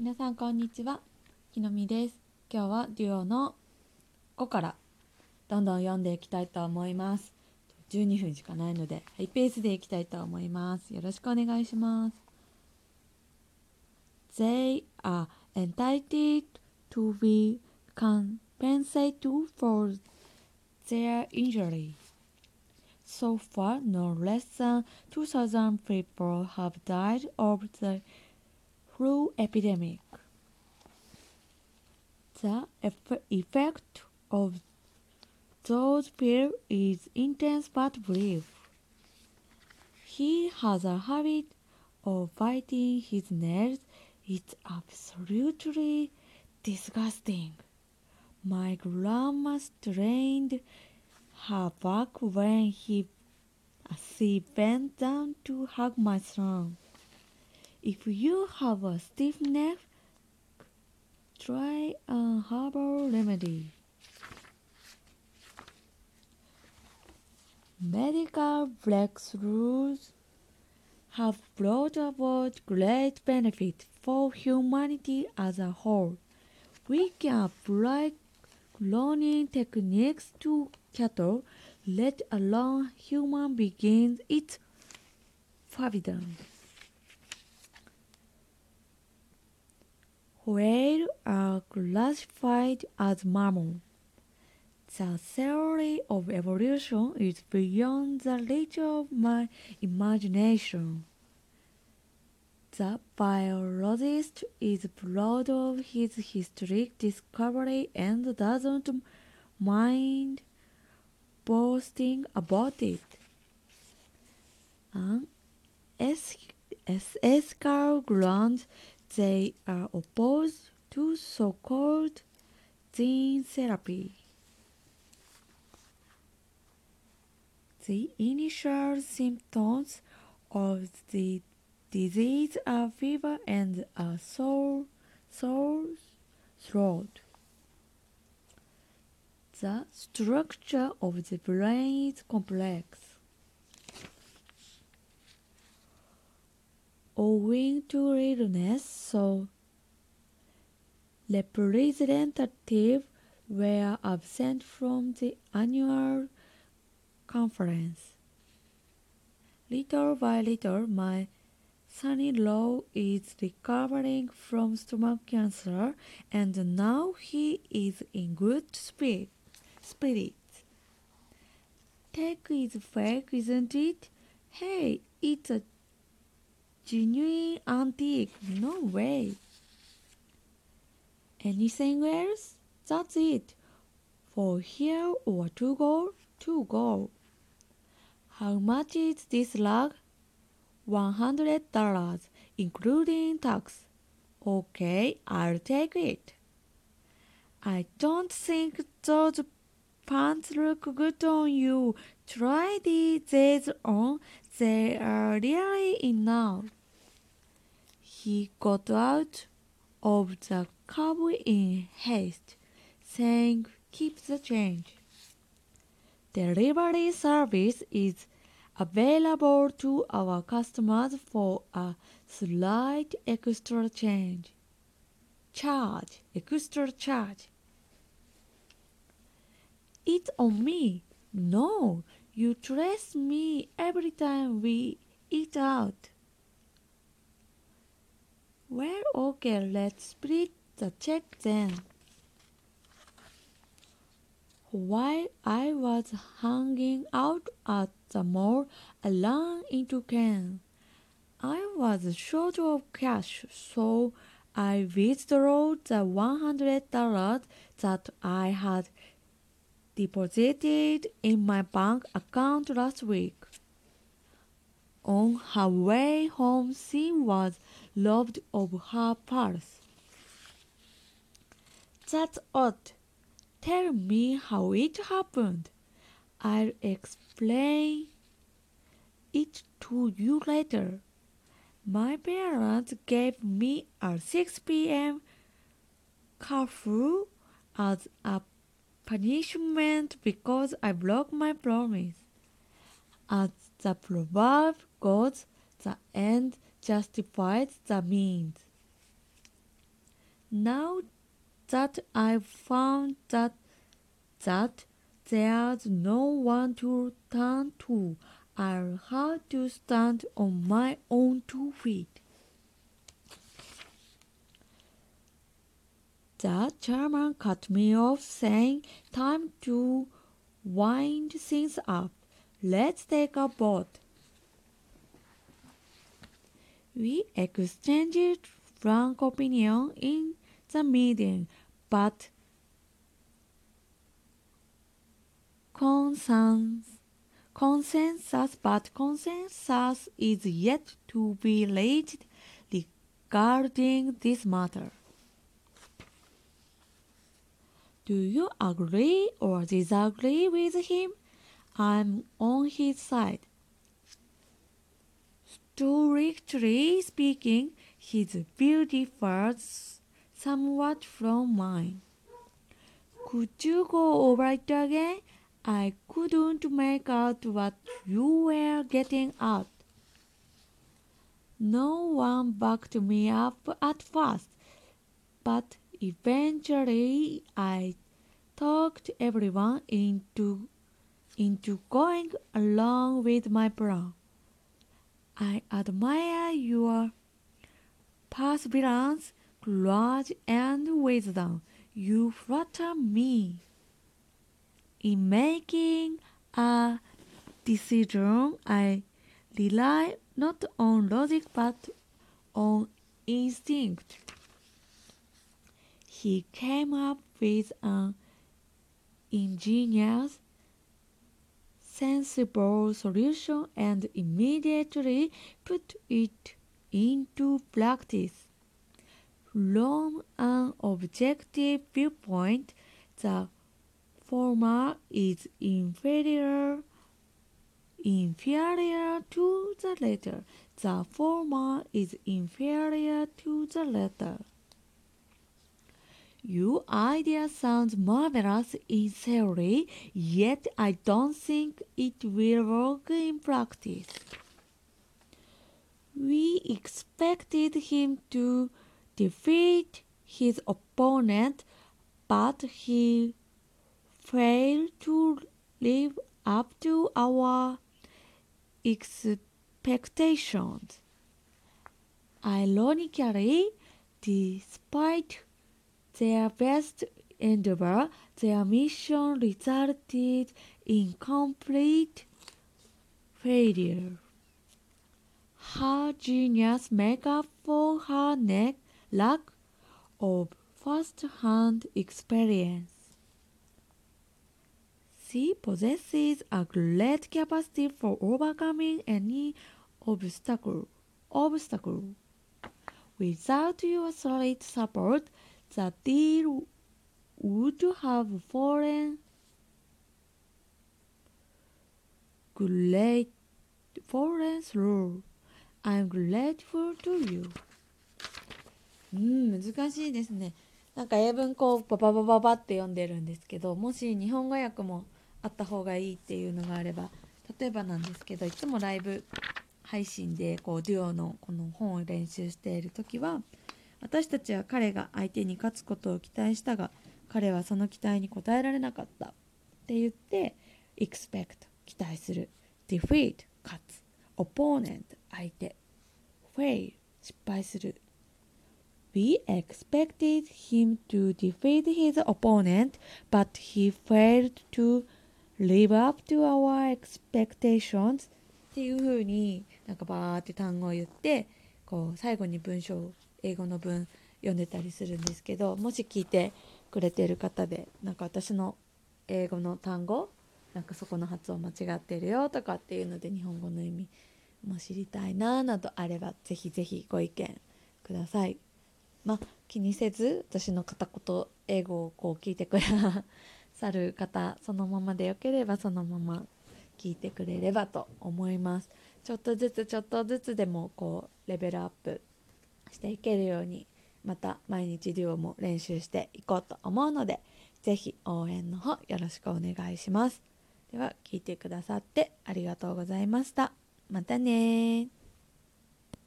皆さんこんにちはきのみです今日はデュオの5からどんどん読んでいきたいと思います12分しかないのでハイペースでいきたいと思いますよろしくお願いします They are entitled to be compensated for their injury So far, no less than 2,000 people have died of the flu epidemic. The eff- effect of those pills is intense but brief. He has a habit of biting his nails. It's absolutely disgusting. My grandma strained her back when he she bent down to hug my son. If you have a stiff neck, try a herbal remedy. Medical breakthroughs have brought about great benefit for humanity as a whole. We can apply cloning techniques to cattle, let alone human beings. It's forbidden. Whales are classified as mammals. The theory of evolution is beyond the reach of my imagination. The biologist is proud of his historic discovery and doesn't mind boasting about it. On ethical grounds, they are opposed to so-called gene therapy. The initial symptoms of the disease are fever and a sore, sore throat. The structure of the brain is complex. Owing to illness, so representatives were absent from the annual conference. Little by little, my son-in-law is recovering from stomach cancer, and now he is in good spirit. Spirits. Tech is fake, isn't it? Hey, it's a genuine antique. No way. Anything else? That's it. For here or to go? To go. How much is this log? $100, including tax. Okay, I'll take it. I don't think those pants look good on you. Try these on. They are really enough. He got out of the cab in haste, saying, Keep the change. Delivery service is available to our customers for a slight extra change. Charge, extra charge. It's on me. No, you trace me every time we eat out. Well, okay, let's split the check then. While I was hanging out at the mall, I ran into Ken. I was short of cash, so I withdrew the $100 that I had deposited in my bank account last week. On her way home, she was robbed of her purse. That's odd. Tell me how it happened. I'll explain it to you later. My parents gave me a 6 p.m. curfew as a punishment because I broke my promise. As the proverb goes, the end justifies the means. Now that I've found that that there's no one to turn to, I'll have to stand on my own two feet. The chairman cut me off, saying, Time to wind things up. Let's take a vote. We exchanged frank opinion in the meeting, but consensus, consensus, but consensus is yet to be reached regarding this matter. Do you agree or disagree with him? I'm on his side. Strictly speaking, his view differs somewhat from mine. Could you go over it again? I couldn't make out what you were getting at. No one backed me up at first, but eventually I talked everyone into into going along with my plan. I admire your perseverance, courage, and wisdom. You flatter me. In making a decision, I rely not on logic but on instinct. He came up with an ingenious, sensible solution and immediately put it into practice. From an objective viewpoint, the former is inferior inferior to the latter. The former is inferior to the latter. Your idea sounds marvelous in theory, yet I don't think it will work in practice. We expected him to defeat his opponent, but he failed to live up to our expectations. Ironically, despite their best endeavor, their mission resulted in complete failure. Her genius make up for her neck lack of first-hand experience. She possesses a great capacity for overcoming any obstacle. obstacle. Without your solid support, the deal would have fallen great fallen through. I'm grateful to you. うん難しいですねなんか英文こうバババババって読んでるんですけどもし日本語訳もあった方がいいっていうのがあれば例えばなんですけどいつもライブ配信でこうデュオのこの本を練習している時は私たちは彼が相手に勝つことを期待したが彼はその期待に応えられなかったって言って expect 期待する defeat 勝つ opponent 相手 fail 失敗する We expected him to defeat his opponent, but he failed to live up to our expectations っていう風になんかバーって単語を言ってこう最後に文章を英語の文読んでたりするんですけどもし聞いてくれてる方でなんか私の英語の単語なんかそこの発音間違ってるよとかっていうので日本語の意味も知りたいななどあればぜひぜひご意見ください。まあ気にせず私の片言英語をこう聞いてくださる方そのままでよければそのまま聞いてくれればと思いますちょっとずつちょっとずつでもこうレベルアップしていけるようにまた毎日デュオも練習していこうと思うので是非応援の方よろしくお願いします。では聞いてくださってありがとうございました。またね